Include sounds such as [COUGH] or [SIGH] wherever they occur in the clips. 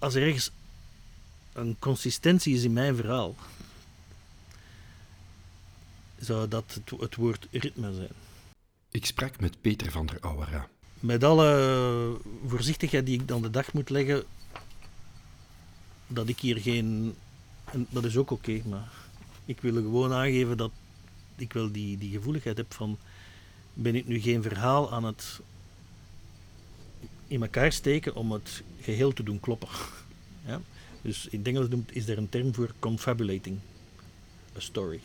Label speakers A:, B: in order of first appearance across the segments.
A: als er ergens een consistentie is in mijn verhaal, zou dat het, het woord ritme zijn.
B: Ik sprak met Peter van der Auwera.
A: Met alle voorzichtigheid die ik dan de dag moet leggen, dat ik hier geen. en Dat is ook oké, maar ik wil gewoon aangeven dat ik wel die, die gevoeligheid heb van. Ben ik nu geen verhaal aan het in elkaar steken om het geheel te doen kloppen? Ja? Dus in het Engels is er een term voor confabulating a story.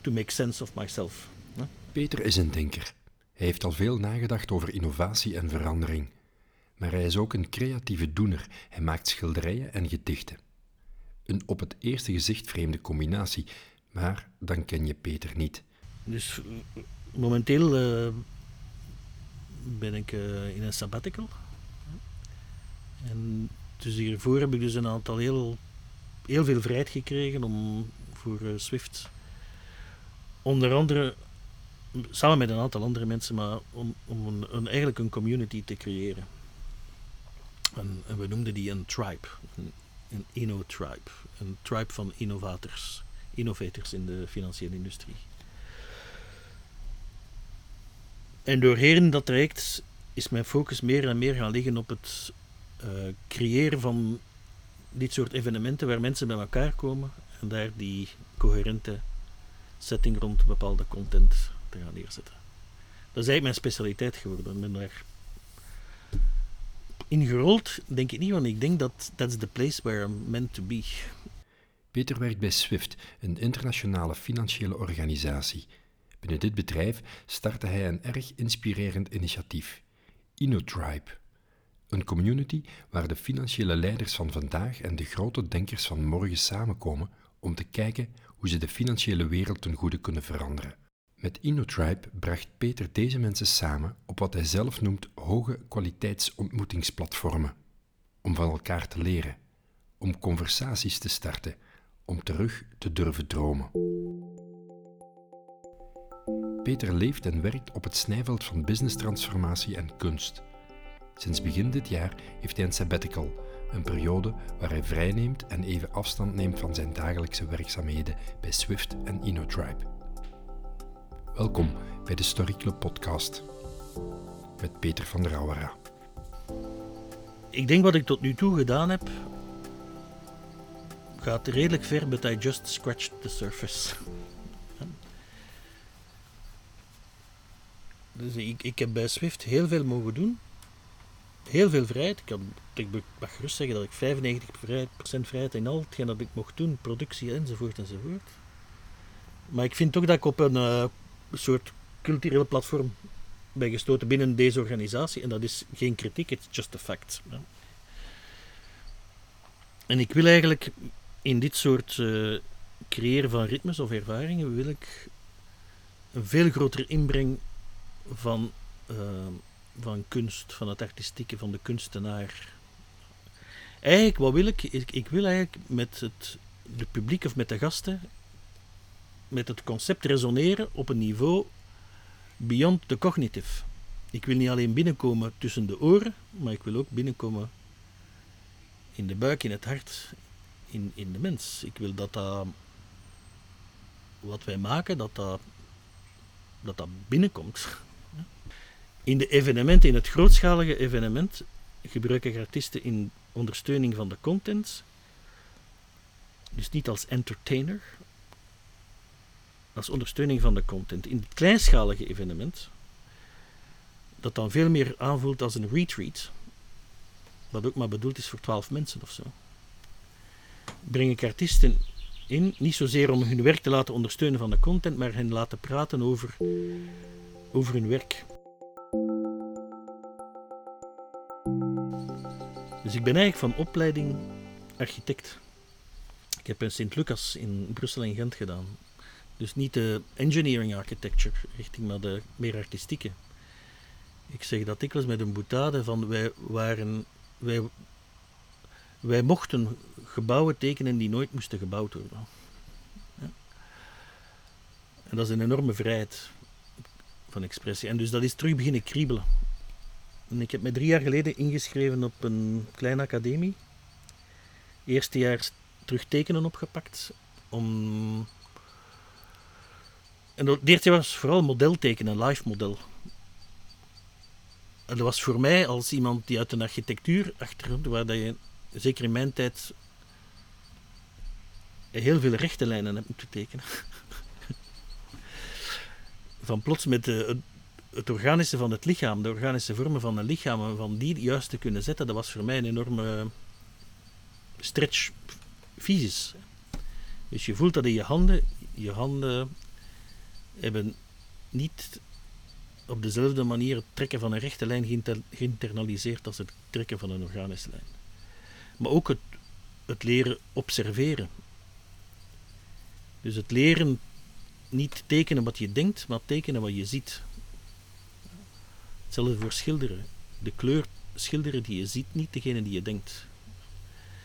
A: To make sense of myself. Ja?
B: Peter is een denker. Hij heeft al veel nagedacht over innovatie en verandering. Maar hij is ook een creatieve doener. Hij maakt schilderijen en gedichten. Een op het eerste gezicht vreemde combinatie, maar dan ken je Peter niet.
A: Dus eh, momenteel eh, ben ik eh, in een sabbatical. En dus hiervoor heb ik dus een aantal heel, heel veel vrijheid gekregen om voor eh, Swift onder andere samen met een aantal andere mensen, maar om, om een, eigenlijk een community te creëren. En, en we noemden die een tribe, een, een inno-tribe, een tribe van innovators, innovators in de financiële industrie. En doorheen dat traject is mijn focus meer en meer gaan liggen op het eh, creëren van dit soort evenementen waar mensen bij elkaar komen en daar die coherente setting rond bepaalde content te gaan neerzetten. Dat is eigenlijk mijn specialiteit geworden. Ik ben daar ingerold, denk ik niet, want ik denk dat that's the place where I'm meant to be.
B: Peter werkt bij SWIFT, een internationale financiële organisatie. Binnen dit bedrijf startte hij een erg inspirerend initiatief, InnoTribe. Een community waar de financiële leiders van vandaag en de grote denkers van morgen samenkomen om te kijken hoe ze de financiële wereld ten goede kunnen veranderen. Met InnoTribe bracht Peter deze mensen samen op wat hij zelf noemt hoge kwaliteitsontmoetingsplatformen. Om van elkaar te leren, om conversaties te starten, om terug te durven dromen. Peter leeft en werkt op het snijveld van businesstransformatie en kunst. Sinds begin dit jaar heeft hij een sabbatical, een periode waar hij vrijneemt en even afstand neemt van zijn dagelijkse werkzaamheden bij Swift en InnoTribe. Welkom bij de Story Club podcast met Peter van der Auwera.
A: Ik denk wat ik tot nu toe gedaan heb, gaat redelijk ver, but I just scratched the surface. Dus ik, heb bij Swift heel veel mogen doen. Heel veel vrijheid. Ik, kan, ik mag gerust zeggen dat ik 95% vrijheid, in al hetgeen dat ik mocht doen, productie enzovoort enzovoort. Maar ik vind toch dat ik op een eh, soort culturele platform ben gestoten binnen deze organisatie. En dat is geen kritiek, it's just a fact. En ik wil eigenlijk in dit soort eh, creëren van ritmes of ervaringen, wil ik een veel grotere inbreng van, eh, van kunst, van het artistieke, van de kunstenaar. Eigenlijk, wat wil ik? Ik, ik wil eigenlijk met het de publiek of met de gasten, met het concept resoneren op een niveau beyond the cognitive. Ik wil niet alleen binnenkomen tussen de oren, maar ik wil ook binnenkomen in de buik, in het hart, in, in de mens. Ik wil dat dat, wat wij maken, dat dat, dat, dat binnenkomt. In de evenementen, in het grootschalige evenement, gebruik ik artiesten in ondersteuning van de content. Dus niet als entertainer, als ondersteuning van de content. In het kleinschalige evenement, dat dan veel meer aanvoelt als een retreat, wat ook maar bedoeld is voor twaalf mensen of zo, breng ik artiesten in, niet zozeer om hun werk te laten ondersteunen van de content, maar hen laten praten over, over hun werk. Dus ik ben eigenlijk van opleiding architect. Ik heb in Sint-Lucas in Brussel en Gent gedaan. Dus niet de engineering architecture richting, maar de meer artistieke. Ik zeg dat dikwijls met een boutade van wij waren, wij, wij mochten gebouwen tekenen die nooit moesten gebouwd worden. Ja. En dat is een enorme vrijheid van expressie. En dus dat is terug beginnen kriebelen. En ik heb me drie jaar geleden ingeschreven op een kleine academie. Eerste jaar terug tekenen opgepakt. Om... En het eerste jaar was vooral modeltekenen, live model. En dat was voor mij als iemand die uit een architectuur achtergrond, waar dat je zeker in mijn tijd heel veel rechte lijnen hebt moeten tekenen. [LAUGHS] Van plots met de, het organische van het lichaam, de organische vormen van een lichaam, van die juist te kunnen zetten, dat was voor mij een enorme stretch fysisch. Dus je voelt dat in je handen, je handen hebben niet op dezelfde manier het trekken van een rechte lijn geïnternaliseerd als het trekken van een organische lijn. Maar ook het, het leren observeren. Dus het leren niet tekenen wat je denkt, maar tekenen wat je ziet. Hetzelfde voor schilderen. De kleur schilderen die je ziet, niet degene die je denkt.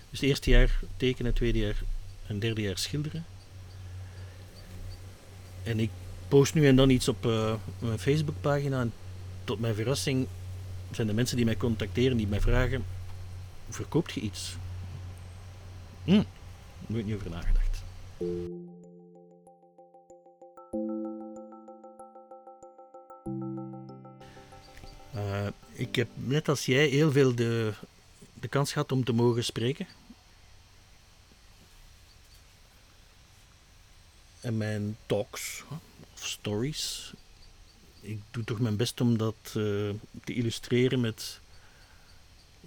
A: Dus het eerste jaar tekenen, tweede jaar en derde jaar schilderen. En ik post nu en dan iets op uh, mijn Facebookpagina. En tot mijn verrassing zijn de mensen die mij contacteren, die mij vragen: verkoopt je iets? Hm, ik niet over nagedacht. Uh, ik heb net als jij heel veel de, de kans gehad om te mogen spreken. En mijn talks of stories. Ik doe toch mijn best om dat uh, te illustreren met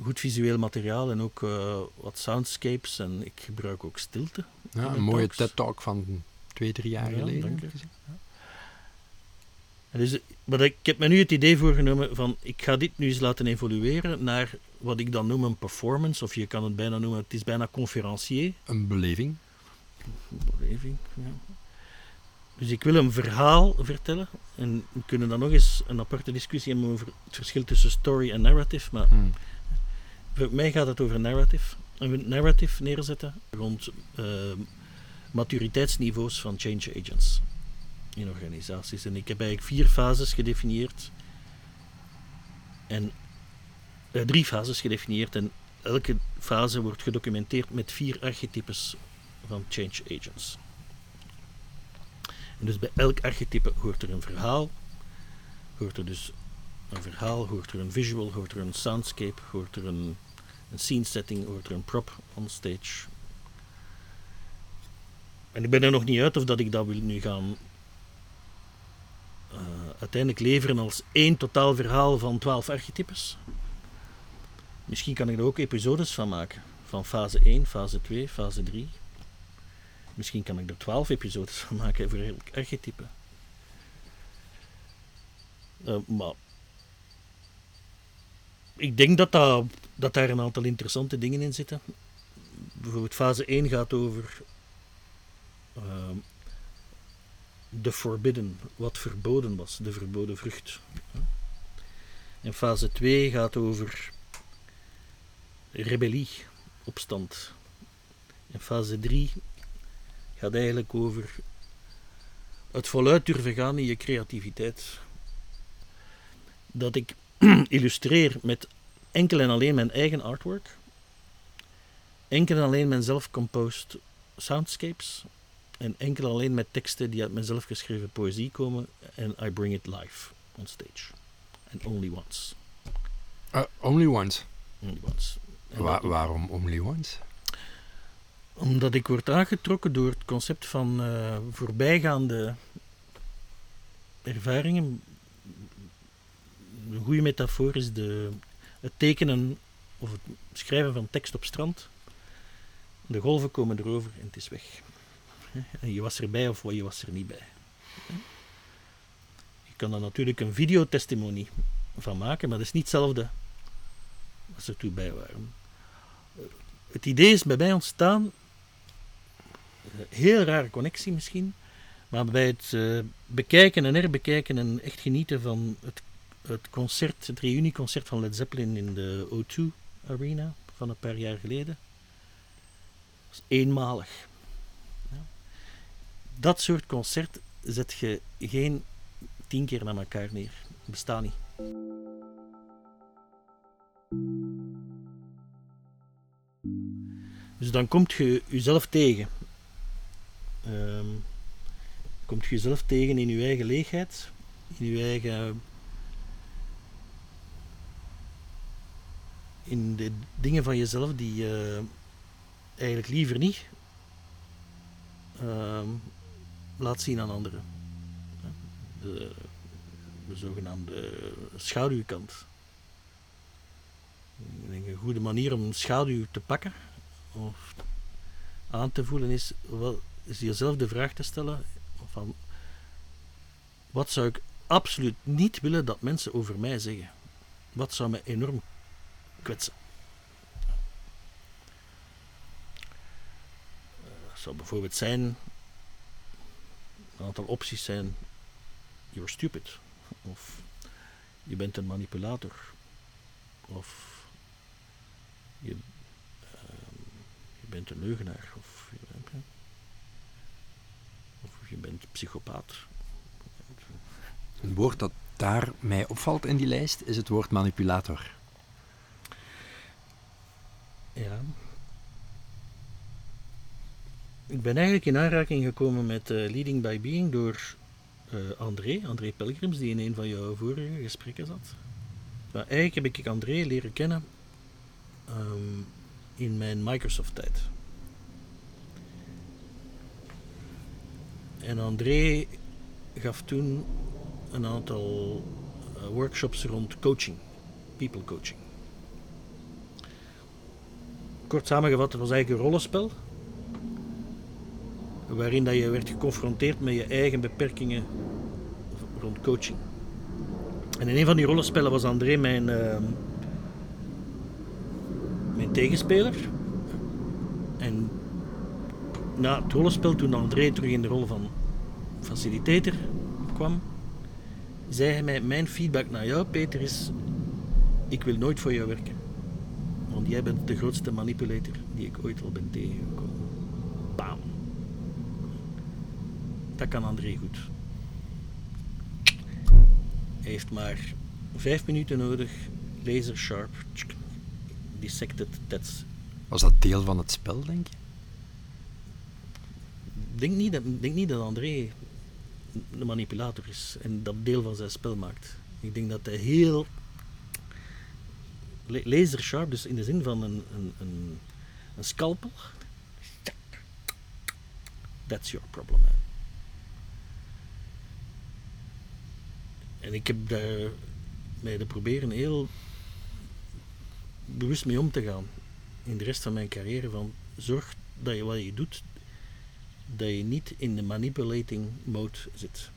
A: goed visueel materiaal en ook uh, wat soundscapes. En ik gebruik ook stilte.
B: Ja, een mooie TED-talk van twee, drie jaar ja, geleden. Dank je.
A: Dus, maar ik heb me nu het idee voorgenomen van ik ga dit nu eens laten evolueren naar wat ik dan noem een performance, of je kan het bijna noemen, het is bijna conferencier.
B: Een beleving.
A: Een beleving, ja. Dus ik wil een verhaal vertellen. En we kunnen dan nog eens een aparte discussie hebben over het verschil tussen story en narrative. Maar hmm. voor mij gaat het over narrative. Een narrative neerzetten rond uh, maturiteitsniveaus van change agents in organisaties. En ik heb eigenlijk vier fases gedefinieerd. En uh, drie fases gedefinieerd. En elke fase wordt gedocumenteerd met vier archetypes van change agents. En dus bij elk archetype hoort er een verhaal. Hoort er dus een verhaal, hoort er een visual, hoort er een soundscape, hoort er een, een scene setting, hoort er een prop on stage. En ik ben er nog niet uit of dat ik dat wil nu gaan uh, uiteindelijk leveren als één totaal verhaal van 12 archetypes. Misschien kan ik er ook episodes van maken. Van fase 1, fase 2, fase 3. Misschien kan ik er 12 episodes [LAUGHS] van maken voor elk archetype. Uh, maar ik denk dat, dat, dat daar een aantal interessante dingen in zitten. Bijvoorbeeld fase 1 gaat over uh, de forbidden, wat verboden was, de verboden vrucht. En fase 2 gaat over rebellie, opstand. En fase 3 gaat eigenlijk over het voluit durven gaan in je creativiteit. Dat ik [CLEARS THROAT] illustreer met enkel en alleen mijn eigen artwork, enkel en alleen mijn zelf-composed soundscapes en enkel alleen met teksten die uit mijn zelfgeschreven poëzie komen en I bring it live on stage. And only once.
B: Uh, only once?
A: Only once.
B: waarom only once?
A: Omdat ik word aangetrokken door het concept van uh, voorbijgaande ervaringen. Een goede metafoor is de, het tekenen of het schrijven van tekst op strand. De golven komen erover en het is weg. [LAUGHS] Je was erbij of je was er niet bij. Je kan er natuurlijk een videotestimonie van maken, maar dat is niet hetzelfde als er toe bij waren. Het idee is bij mij ontstaan, een heel rare connectie misschien, maar bij het uh, bekijken en herbekijken en echt genieten van het, het concert, het reunieconcert van Led Zeppelin in de O2 Arena van een paar jaar geleden, was eenmalig dat soort concert zet je geen tien keer naar elkaar neer. Bestaat niet. Dus dan komt je jezelf tegen. Um, komt jezelf tegen in je eigen leegheid, in je eigen. in de dingen van jezelf die je eigenlijk liever niet ehm, laat zien aan anderen. De, de zogenaamde schaduwkant. Ik denk een goede manier om schaduw te pakken of aan te voelen is, wel, jezelf de vraag te stellen van wat zou ik absoluut niet willen dat mensen over mij zeggen? Wat zou me enorm kwetsen? Dat zou bijvoorbeeld zijn, een aantal opties zijn, you're stupid. Of je bent een manipulator. Of je, ehm, je bent een leugenaar. Of je, bent- of je bent psychopaat.
B: Een woord dat daar mij opvalt in die lijst is het woord manipulator.
A: Ja. Ik ben eigenlijk in aanraking gekomen met eh, Leading by Being door eh, André, André Pelgrims, die in een van jouw vorige gesprekken zat. Maar eigenlijk heb ik André leren kennen ehm, in mijn Microsoft-tijd. En André gaf toen een aantal eh, workshops rond coaching, people coaching. Kort samengevat, het was eigenlijk een rollenspel. Waarin dat je werd geconfronteerd met je eigen beperkingen rond coaching. En in een van die rollenspellen was André mijn, ehm, mijn tegenspeler. En na het rollenspel, toen André terug in de rol van facilitator kwam, zei hij mij: Mijn feedback naar jou, Peter, is: Ik wil nooit voor jou werken. Want jij bent de grootste manipulator die ik ooit al ben tegengekomen. Dat kan André goed. Hij heeft maar vijf minuten nodig, laser sharp, dissected, that's.
B: Was dat deel van het spel, denk je?
A: Ik denk niet dat, denk niet dat André de manipulator is en dat deel van zijn spel maakt. Ik denk dat hij heel la- laser sharp, dus in de zin van een, een, een, een scalpel. That's your problem, man. En ik heb daar mij te proberen heel bewust mee om te gaan in de rest van mijn carrière. Van zorg dat je wat je doet, dat je niet in de manipulating mode zit.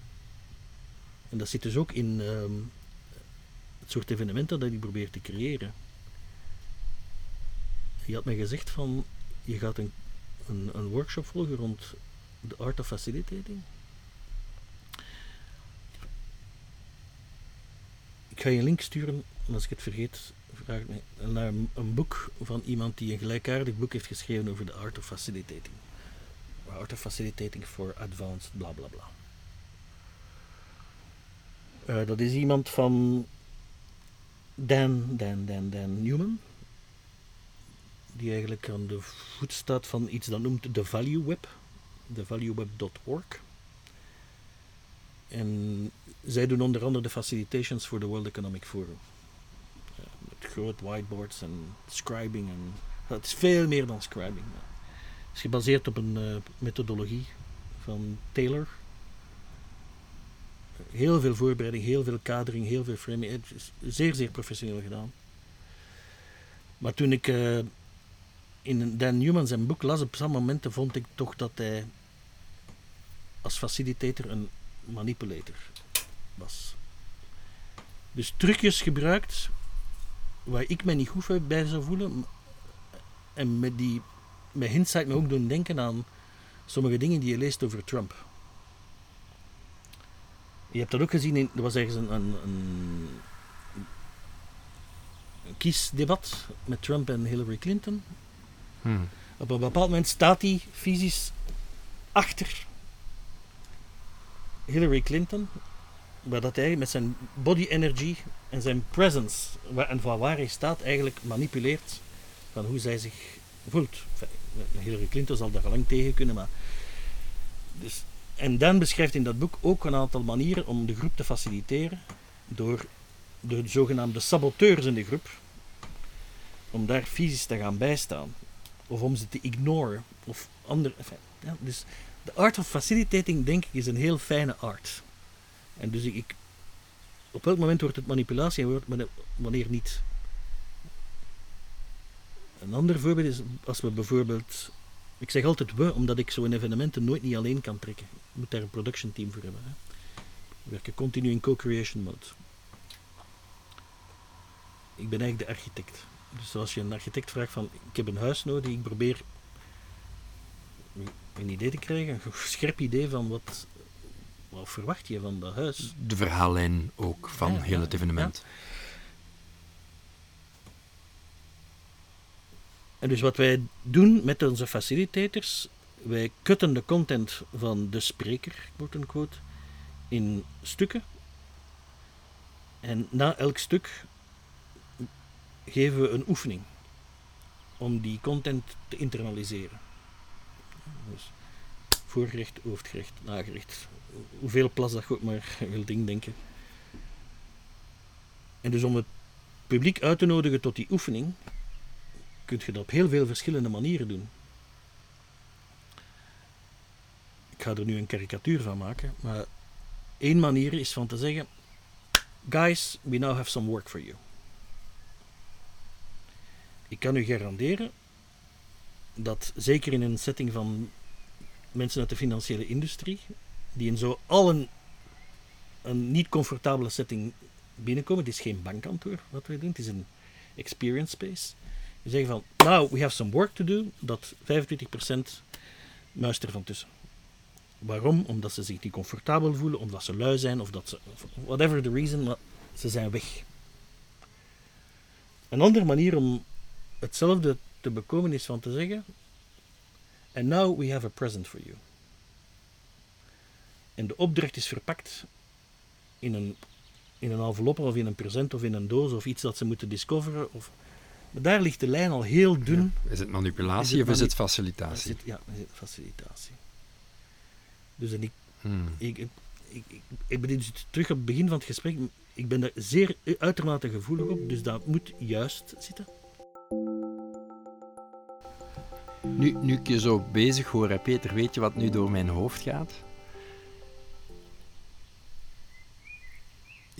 A: En dat zit dus ook in ehm, het soort evenementen dat je probeert te creëren. Je had mij gezegd van, je gaat een, een, een workshop volgen rond de art of facilitating. Ik ga je een link sturen, en als ik het vergeet, vraag mij, naar een, een boek van iemand die een gelijkaardig boek heeft geschreven over de art of facilitating. Art of Facilitating for Advanced bla bla bla. Eh, dat is iemand van Dan, Dan, Dan, Dan Newman. Die eigenlijk aan de voet staat van iets dat noemt de Value Web. De valueweb.org. En zij doen onder andere de facilitations voor de World Economic Forum. Met groot whiteboards en scribing. En, het is veel meer dan scribing. Het is gebaseerd op een eh, methodologie van Taylor. Heel veel voorbereiding, heel veel kadering, heel veel framing. Het is zeer, zeer professioneel gedaan. Maar toen ik eh, in Dan Newman zijn boek las, op zo'n momenten vond ik toch dat hij als facilitator een manipulator was. Dus trucjes gebruikt waar ik mij niet goed bij zou voelen. En met die met hindsight me ook doen denken aan sommige dingen die je leest over Trump. Je hebt dat ook gezien, in, er was ergens een, een, een, een kiesdebat met Trump en Hillary Clinton.
B: Hmm.
A: Op een bepaald moment staat hij fysisch achter Hillary Clinton, waar dat hij met zijn body energy en zijn presence, en van waar hij staat, eigenlijk manipuleert van hoe zij zich Bijvoorbeeld, Hillary Clinton zal daar lang tegen kunnen, maar... Dus, en Dan beschrijft in dat boek ook een aantal manieren om de groep te faciliteren door de zogenaamde saboteurs in de groep, om daar fysisch te gaan bijstaan. Of om ze te ignoren. Of andere. ja, dus de art of facilitating, denk ik, is een heel fijne art. En dus ik, op welk moment wordt het manipulatie en wanneer niet? Een ander voorbeeld is als we bijvoorbeeld. Ik zeg altijd we, omdat ik zo'n evenementen nooit niet alleen kan trekken. Ik moet daar een production team voor hebben. Hè. We werken continu in co-creation mode. Ik ben eigenlijk de architect. Dus als je een architect vraagt van ik heb een huis nodig, ik probeer een idee te krijgen, een scherp idee van wat, wat verwacht je van dat huis.
B: De verhaallijn ook van heel het evenement.
A: En dus wat wij doen met onze facilitators, wij cutten de content van de spreker, quote in stukken. En na elk stuk geven we een oefening om die content te internaliseren. Dus voorgerecht, hoofdgerecht, nagerecht. Hoeveel plas dat je ook maar wilt indenken. En dus om het publiek uit te nodigen tot die oefening, kun je dat op heel veel verschillende manieren doen. Ik ga er nu een karikatuur van maken, maar één manier is van te zeggen: Guys, we now have some work for you. Ik kan u garanderen dat zeker in een setting van mensen uit de financiële industrie, die in zo al een, niet comfortabele setting binnenkomen, het is geen bankkantoor wat wij doen, het is een experience space. Je zeggen van, now we have some work to do, dat 25% muist er van tussen. Waarom? Omdat ze zich niet comfortabel voelen, omdat ze lui zijn, of dat ze, whatever the reason, maar ze zijn weg. Een andere manier om hetzelfde te bekomen is van te zeggen: And now we have a present for you. En de opdracht is verpakt in een, in een envelop of in een present of in een doos of iets dat ze moeten discoveren. Of, maar daar ligt de lijn al heel dun.
B: Is het manipulatie of is het facilitatie?
A: Is het, ja, is het facilitatie. Dus en ik, hmm. ik, ik, ik, ik, ben dus terug op het begin van het gesprek. Ik ben daar zeer uitermate gevoelig op, dus dat moet juist zitten.
B: Nu, nu ik je zo bezig hoor, Peter, weet je wat nu door mijn hoofd gaat?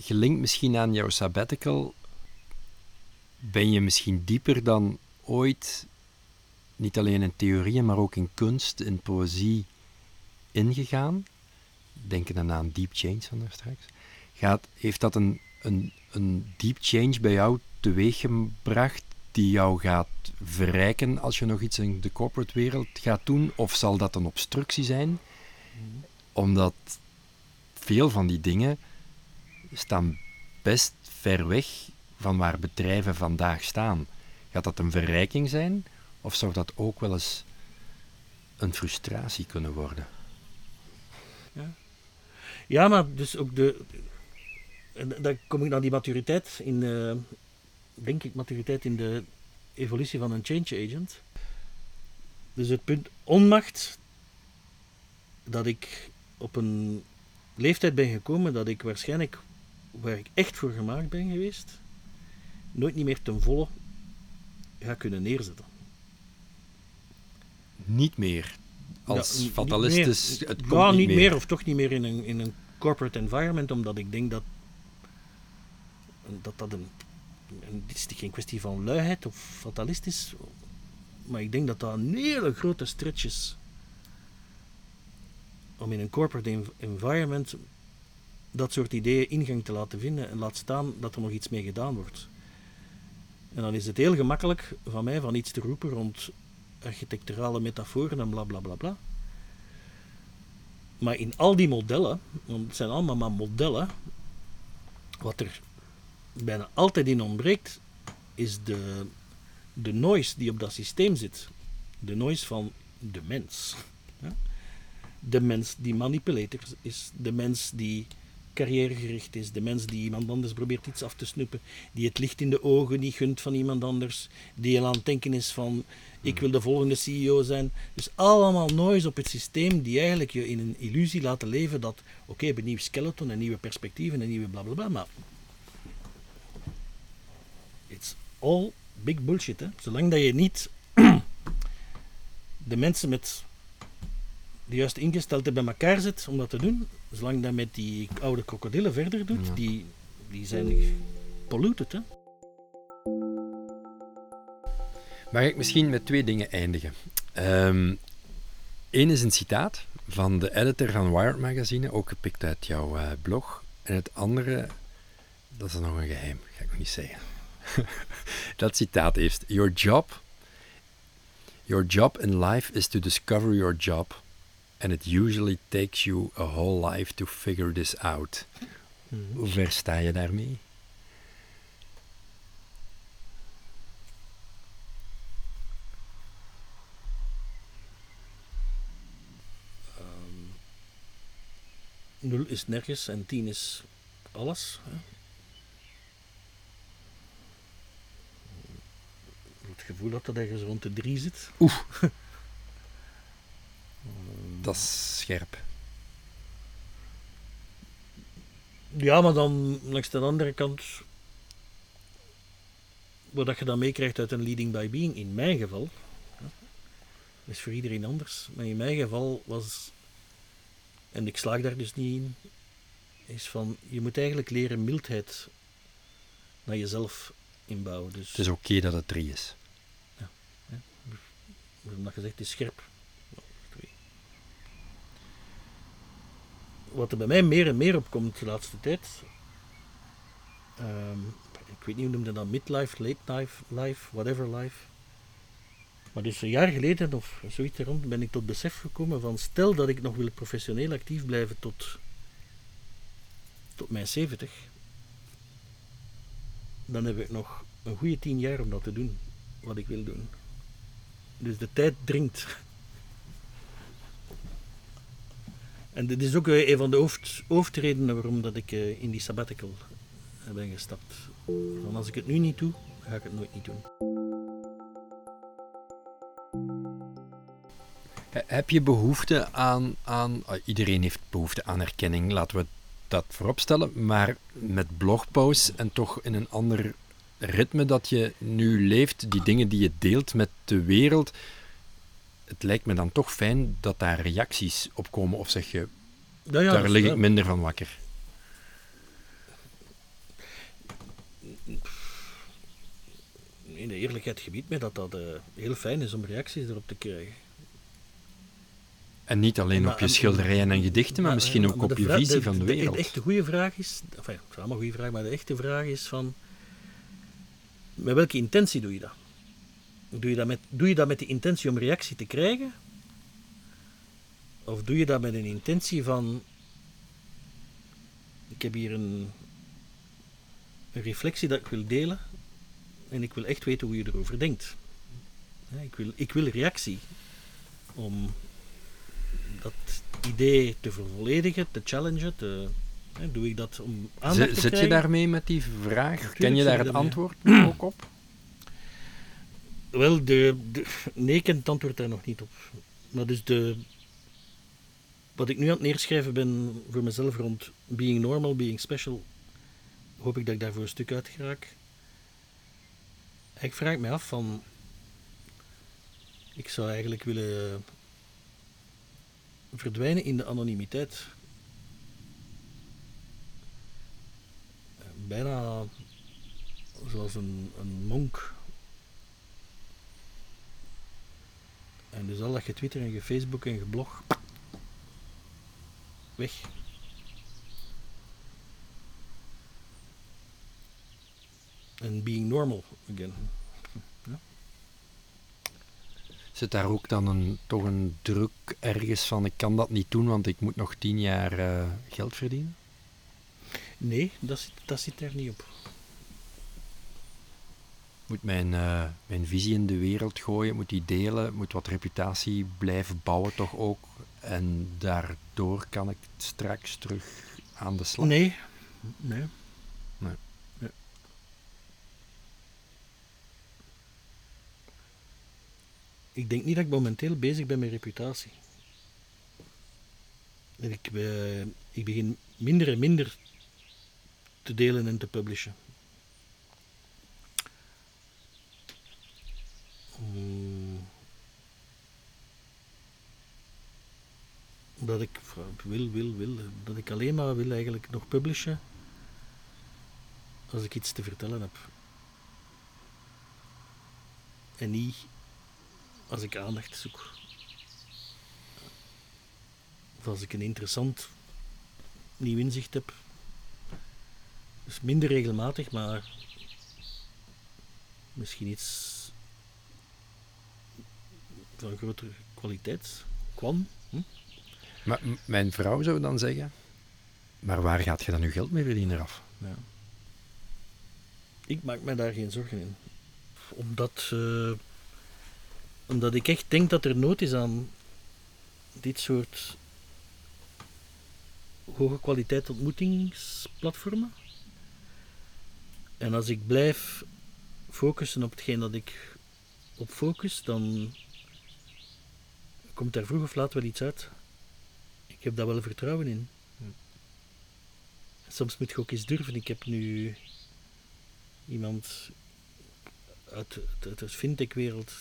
B: Gelinkt misschien aan jouw sabbatical, ben je misschien dieper dan ooit, niet alleen in theorieën, maar ook in kunst, in poëzie, ingegaan? Denken dan aan deep change van daar straks. Gaat, heeft dat een, een, een deep change bij jou teweeggebracht die jou gaat verrijken als je nog iets in de corporate wereld gaat doen? Of zal dat een obstructie zijn? Omdat veel van die dingen staan best ver weg van waar bedrijven vandaag staan. Gaat dat een verrijking zijn? Of zou dat ook wel eens een frustratie kunnen worden?
A: Ja, maar dus ook de. Dan kom ik naar die maturiteit in, uh, denk ik, maturiteit in de evolutie van een change agent. Dus het punt onmacht dat ik op een leeftijd ben gekomen dat ik waarschijnlijk, waar ik echt voor gemaakt ben geweest, nooit niet meer ten volle ga kunnen neerzetten.
B: Niet meer als ja, fatalistisch.
A: Het komt ja, niet, meer. meer. of toch niet meer in een, in een corporate environment, omdat ik denk dat dat, dat een en dit is geen kwestie van luiheid of fatalistisch, maar ik denk dat dat een hele grote stretch is om in een corporate environment dat soort ideeën ingang te laten vinden en laat staan dat er nog iets mee gedaan wordt. En dan is het heel gemakkelijk van mij van iets te roepen rond architecturale metaforen en bla bla bla. Maar in al die modellen, want het zijn allemaal maar modellen, wat er bijna altijd in ontbreekt, is de, de noise die op dat systeem zit. De noise van de mens. De mens die manipulator is, de mens die carrièregericht is. De mens die iemand anders probeert iets af te snoepen. Die het licht in de ogen niet gunt van iemand anders. Die al aan het denken is van, ik wil de volgende CEO zijn. Dus allemaal noise op het systeem die eigenlijk je in een illusie laten leven dat, oké, okay, een nieuw skeleton, een nieuwe perspectieven, een nieuwe blablabla, bla, bla, maar it's all big bullshit. Hè? Zolang dat je niet [CLEARS THROAT] de mensen met de juiste ingesteldheid bij elkaar zet om dat te doen, zolang dat met die oude krokodillen verder doet,
B: Ja.
A: die, die zijn polluted. Hè?
B: Mag ik misschien met twee dingen eindigen? Eén is een citaat van de editor van Wired Magazine, ook gepikt uit jouw eh, blog. En het andere, dat is nog een geheim, ga ik nog niet zeggen. [LAUGHS] dat citaat heeft: Your job, your job in life is to discover your job, and it usually takes you a whole life to figure this out. Hoe ver sta je daarmee?
A: Ehm, nul is nergens en tien is alles. Hè? Het gevoel dat dat ergens rond de drie zit.
B: Oeh. [LAUGHS] [LAUGHS] Dat is scherp.
A: Ja, maar dan langs de andere kant, wat dat je dan meekrijgt uit een leading by being, in mijn geval, ja, dat is voor iedereen anders, maar in mijn geval was, en ik slaag daar dus niet in, is van, je moet eigenlijk leren mildheid naar jezelf inbouwen. Dus,
B: Het is oké dat het drie is.
A: omdat gezegd het is scherp. Ja, twee. Wat er bij mij meer en meer opkomt de laatste tijd. ehm, ik weet niet hoe noemde dat, midlife, late life, life, whatever life. Maar dus een jaar geleden of zoiets rond ben ik tot besef gekomen van stel dat ik nog wil professioneel actief blijven tot, tot mijn 70. Dan heb ik nog een goede tien jaar om dat te doen, wat ik wil doen. Dus de tijd dringt. En dit is ook eh, een van de hoofd, hoofdredenen waarom dat ik eh, in die sabbatical eh, ben gestapt. Van als ik het nu niet doe, ga ik het nooit niet doen.
B: He- Heb je behoefte aan, aan ah, iedereen heeft behoefte aan erkenning, laten we dat vooropstellen, maar met blogposts en toch in een ander ritme dat je nu leeft, die dingen die je deelt met de wereld, het lijkt me dan toch fijn dat daar reacties op komen, of zeg je,
A: ja, dat
B: daar lig ik minder van wakker.
A: In de eerlijkheid gebiedt mij dat dat eh, heel fijn is om reacties erop te krijgen.
B: En niet alleen
A: Maar,
B: op je schilderijen en gedichten, maar misschien
A: eh,
B: ook
A: maar
B: op
A: de
B: je
A: vraag-
B: visie van de wereld.
A: De echte goede vraag is, enfin, het is allemaal een goede vraag, maar de echte vraag is van, met welke intentie doe je dat? Doe je dat met, doe je dat met de intentie om reactie te krijgen? Of doe je dat met een intentie van, ik heb hier een, een reflectie dat ik wil delen en ik wil echt weten hoe je erover denkt. Ik wil, ik wil reactie om dat idee te vervolledigen, te challengen, te, doe ik dat om aandacht te
B: zit je
A: krijgen?
B: daarmee met die vraag? Ken je daar het antwoord [CLEARS THROAT] ook op?
A: Wel, de, de, nee, ik ken het antwoord daar nog niet op. Maar dus de, wat ik nu aan het neerschrijven ben voor mezelf rond being normal, being special, hoop ik dat ik daar voor een stuk uit geraak. Ik vraag me af van, ik zou eigenlijk willen verdwijnen in de anonimiteit. Bijna zoals een, een monk En dus al dat je Twitter en je Facebook en je blog. Weg. En being normal again.
B: Zit daar ook dan een, toch een druk ergens van ik kan dat niet doen, want ik moet nog tien jaar eh, geld verdienen?
A: Nee, dat zit, dat zit daar niet op.
B: Moet mijn, eh, mijn visie in de wereld gooien, moet die delen, moet wat reputatie blijven bouwen toch ook. En daardoor kan ik straks terug aan de slag?
A: Nee. Nee.
B: Nee.
A: Nee. Ik denk niet dat ik momenteel bezig ben met reputatie. Ik, eh, ik begin minder en minder te delen en te publishen. Dat ik wil, wil, wil. Dat ik alleen maar wil eigenlijk nog publishen als ik iets te vertellen heb. En niet als ik aandacht zoek. Of als ik een interessant nieuw inzicht heb. Dus minder regelmatig, maar misschien iets van grotere kwaliteit kwam. Hm?
B: Maar mijn vrouw zou dan zeggen, maar waar gaat je dan je geld mee verdienen af?
A: Ja. Ik maak me daar geen zorgen in. Omdat, eh, omdat ik echt denk dat er nood is aan dit soort hoge kwaliteit ontmoetingsplatformen. En als ik blijf focussen op hetgeen dat ik op focus, dan komt daar vroeg of laat wel iets uit. Ik heb daar wel vertrouwen in. Soms moet je ook eens durven. Ik heb nu iemand uit, uit de fintech-wereld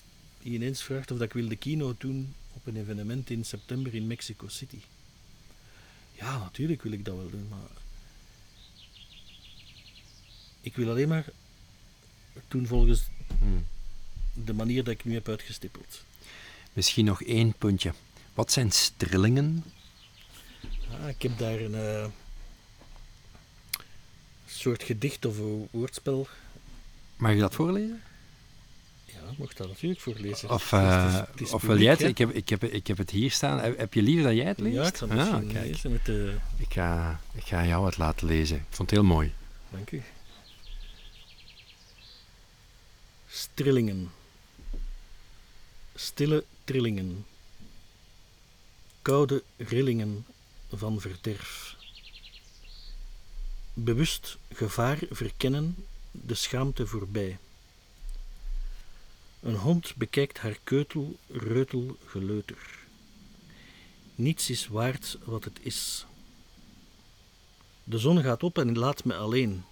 A: die ineens vraagt of dat ik wil de keynote doen op een evenement in september in Mexico City. Ja, natuurlijk wil ik dat wel doen, maar ik wil alleen maar doen volgens
B: Hmm.
A: de manier dat ik nu heb uitgestippeld.
B: Misschien nog één puntje. Wat zijn strillingen?
A: Ah, ik heb daar een eh, soort gedicht of een woordspel.
B: Mag je dat voorlezen?
A: Ja, mocht dat natuurlijk voorlezen.
B: Of,
A: is-
B: eh,
A: het is- het is
B: of wil jij het? Ik heb, ik, heb, ik heb het hier staan. Heb, je liever dat jij het leest?
A: Ja, ik zal het
B: ah, kijk.
A: lezen met de...
B: Ik ga, ik ga jou het laten lezen. Ik vond het heel mooi.
A: Dank u. Strillingen. Stille trillingen. Koude rillingen van verderf. Bewust gevaar verkennen, de schaamte voorbij. Een hond bekijkt haar keutel, reutel, geleuter. Niets is waard wat het is. De zon gaat op en laat me alleen.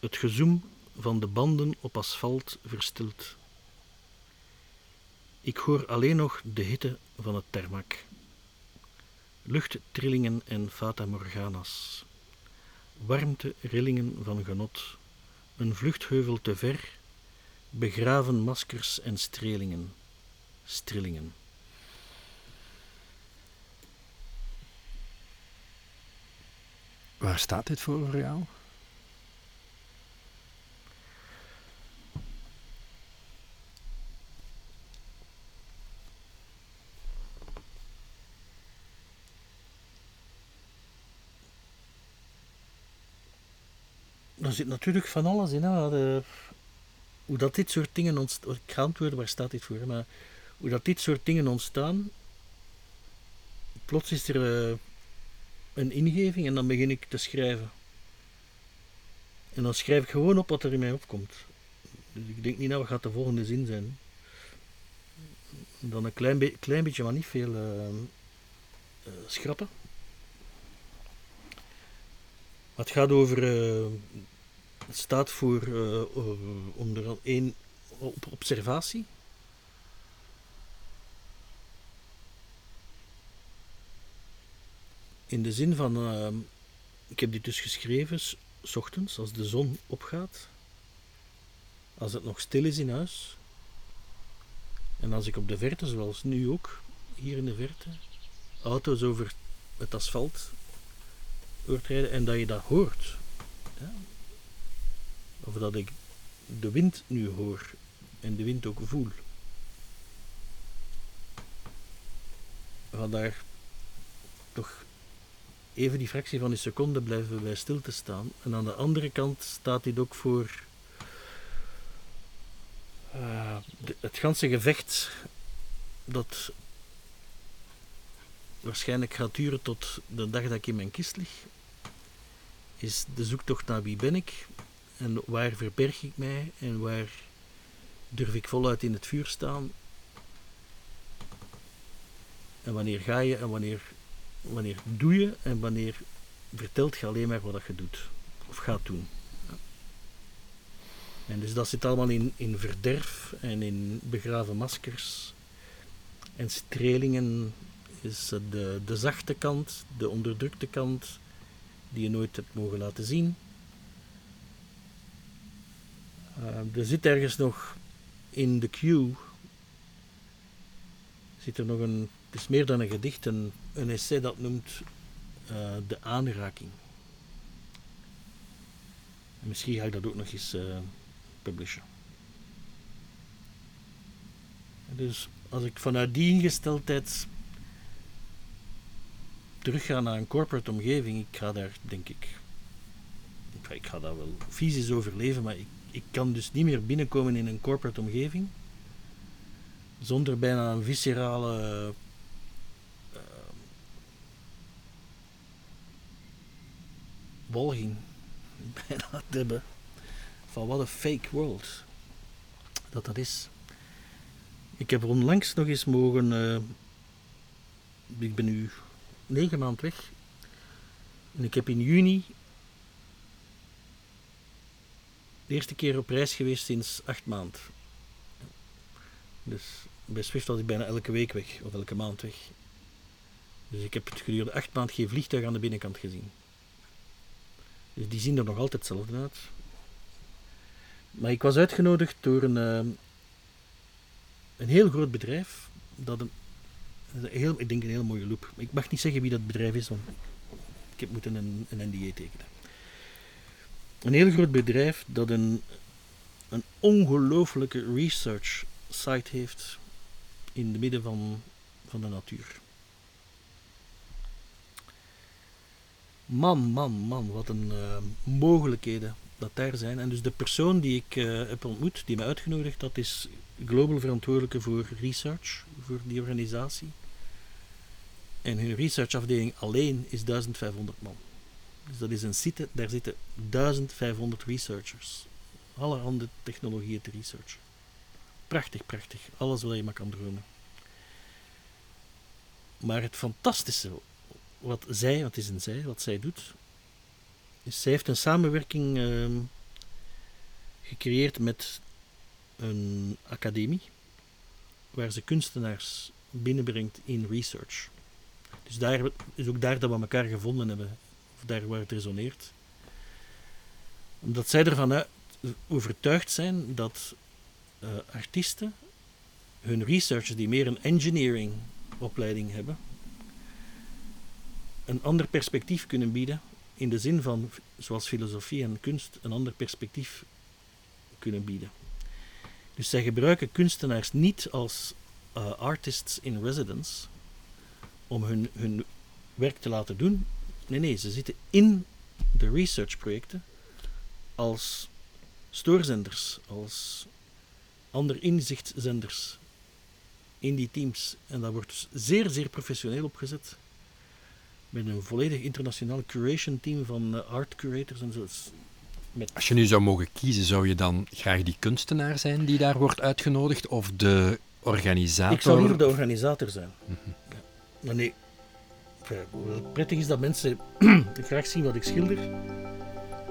A: Het gezoem van de banden op asfalt verstilt. Ik hoor alleen nog de hitte van het termak. Luchttrillingen en fata morganas. Warmte, rillingen van genot. Een vluchtheuvel te ver. Begraven maskers en strelingen. Strillingen.
B: Waar staat dit voor voor jou?
A: Er zit natuurlijk van alles in. Hè. De- hoe dat dit soort dingen ontstaan. Ik ga antwoorden, waar staat dit voor? Maar hoe dat dit soort dingen ontstaan. Plots is er eh, een ingeving en dan begin ik te schrijven. En dan schrijf ik gewoon op wat er in mij opkomt. Dus ik denk niet, nou, wat gaat de volgende zin zijn? Dan een klein, klein beetje, maar niet veel eh, eh, schrappen. Het gaat over. eh, het staat voor eh, eh, onder één op observatie. In de zin van. eh, ik heb dit dus geschreven, s ochtends, als de zon opgaat. Als het nog stil is in huis. En als ik op de verte, zoals nu ook, hier in de verte, auto's over het asfalt hoort rijden en dat je dat hoort. Ja. Of dat ik de wind nu hoor en de wind ook voel. Van daar toch even die fractie van een seconde blijven bij stil te staan. En aan de andere kant staat dit ook voor eh, het ganse gevecht dat waarschijnlijk gaat duren tot de dag dat ik in mijn kist lig, is de zoektocht naar wie ben ik en waar verberg ik mij en waar durf ik voluit in het vuur staan. En wanneer ga je en wanneer, wanneer doe je en wanneer vertelt je alleen maar wat je doet of gaat doen. En dus dat zit allemaal in, in verderf en in begraven maskers en strelingen is de, de zachte kant, de onderdrukte kant, die je nooit hebt mogen laten zien. Uh, er zit ergens nog in de queue, zit er nog een, het is meer dan een gedicht, een, een essay dat noemt uh, De Aanraking. En misschien ga ik dat ook nog eens uh, publishen. Dus als ik vanuit die ingesteldheid terugga naar een corporate omgeving, ik ga daar denk ik, ik ga daar wel fysisch overleven, maar ik, ik kan dus niet meer binnenkomen in een corporate omgeving zonder bijna een viscerale uh, walging [LAUGHS] bijna te hebben van wat een fake world dat dat is. Ik heb onlangs nog eens mogen. Uh, ik ben nu negen maanden weg. En ik heb in juni de eerste keer op reis geweest sinds acht maanden. Dus bij Swift was ik bijna elke week weg, of elke maand weg. Dus ik heb gedurende acht maanden geen vliegtuig aan de binnenkant gezien. Dus die zien er nog altijd hetzelfde uit. Maar ik was uitgenodigd door een, uh, een heel groot bedrijf dat een, een heel, ik denk een heel mooie loop. Ik mag niet zeggen wie dat bedrijf is, want ik heb moeten een, een NDA tekenen. Een heel groot bedrijf dat een, een ongelooflijke research site heeft in het midden van, van de natuur. Man, man, man, wat een uh, mogelijkheden dat daar zijn. En dus de persoon die ik uh, heb ontmoet, die mij uitgenodigd, dat is global verantwoordelijke voor research, voor die organisatie. En hun researchafdeling alleen is 1500 man. Dus dat is een site, daar zitten 1500 researchers. Allerhande technologieën te researchen. Prachtig, prachtig. Alles wat je maar kan dromen. Maar het fantastische wat zij, wat is een zij, wat zij doet, is zij heeft een samenwerking uh, gecreëerd met een academie waar ze kunstenaars binnenbrengt in research. Dus daar is ook daar dat we elkaar gevonden hebben, daar waar het resoneert. Omdat zij ervan uit, overtuigd zijn dat uh, artiesten hun researchers die meer een engineering opleiding hebben, een ander perspectief kunnen bieden in de zin van, zoals filosofie en kunst, een ander perspectief kunnen bieden. Dus zij gebruiken kunstenaars niet als uh, artists in residence om hun, hun werk te laten doen. Nee, nee, ze zitten in de researchprojecten als stoorzenders, als ander inzichtzenders in die teams. En dat wordt dus zeer, zeer professioneel opgezet. Met een volledig internationaal curation team van uh, art curators en zo.
B: Met... Als je nu zou mogen kiezen, zou je dan graag die kunstenaar zijn die daar wordt uitgenodigd of de organisator?
A: Ik zou liever de organisator zijn. Mm -hmm. ja. Maar nee, prettig is dat mensen [CLEARS THROAT] graag zien wat ik schilder.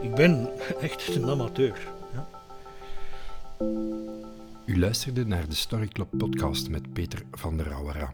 A: Ik ben [LAUGHS] echt een amateur. Ja.
B: U luisterde naar de Story Club podcast met Peter van der Rauwera.